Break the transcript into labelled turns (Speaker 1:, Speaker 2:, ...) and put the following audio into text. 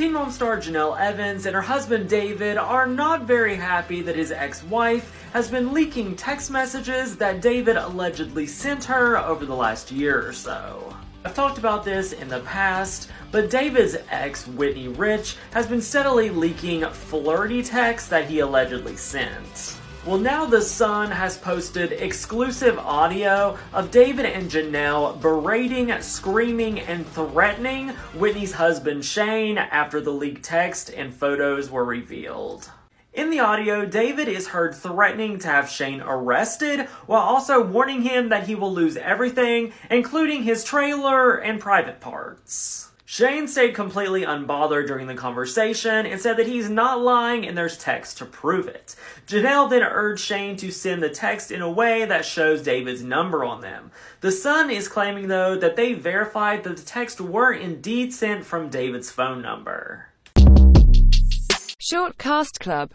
Speaker 1: Teen Mom star Jenelle Evans and her husband David are not very happy that his ex wife has been leaking text messages that David allegedly sent her over the last year or so. I've talked about this in the past, but David's ex, Whitney Rich, has been steadily leaking flirty texts that he allegedly sent. Well, now The Sun has posted exclusive audio of David and Jenelle berating, screaming, and threatening Whitney's husband Shane after the leaked text and photos were revealed. In the audio, David is heard threatening to have Shane arrested while also warning him that he will lose everything, including his trailer and private parts. Shane stayed completely unbothered during the conversation and said that he's not lying and there's text to prove it. Jenelle then urged Shane to send the text in a way that shows David's number on them. The Sun is claiming, though, that they verified that the texts were indeed sent from David's phone number.
Speaker 2: Short Cast Club